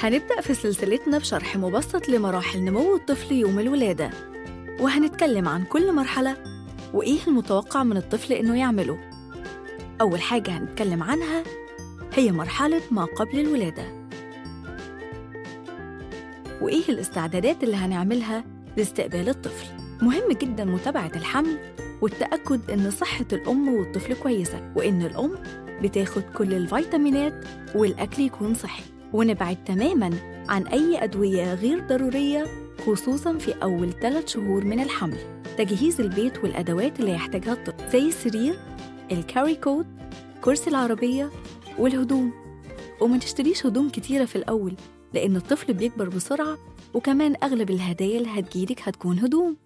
هنبدأ في سلسلتنا بشرح مبسط لمراحل نمو الطفل يوم الولادة. وهنتكلم عن كل مرحلة وإيه المتوقع من الطفل إنه يعمله. أول حاجة هنتكلم عنها هي مرحلة ما قبل الولادة. وإيه الاستعدادات اللي هنعملها لاستقبال الطفل. مهم جدا متابعة الحمل والتأكد إن صحة الأم والطفل كويسة وإن الأم بتاخد كل الفيتامينات والأكل يكون صحي. ونبعد تماماً عن أي أدوية غير ضرورية خصوصاً في أول ثلاث شهور من الحمل. تجهيز البيت والأدوات اللي يحتاجها الطفل زي السرير الكاري كوت كرسي العربية والهدوم. وما تشتريش هدوم كتيرة في الأول لأن الطفل بيكبر بسرعة وكمان أغلب الهدايا اللي هتجيلك هتكون هدوم.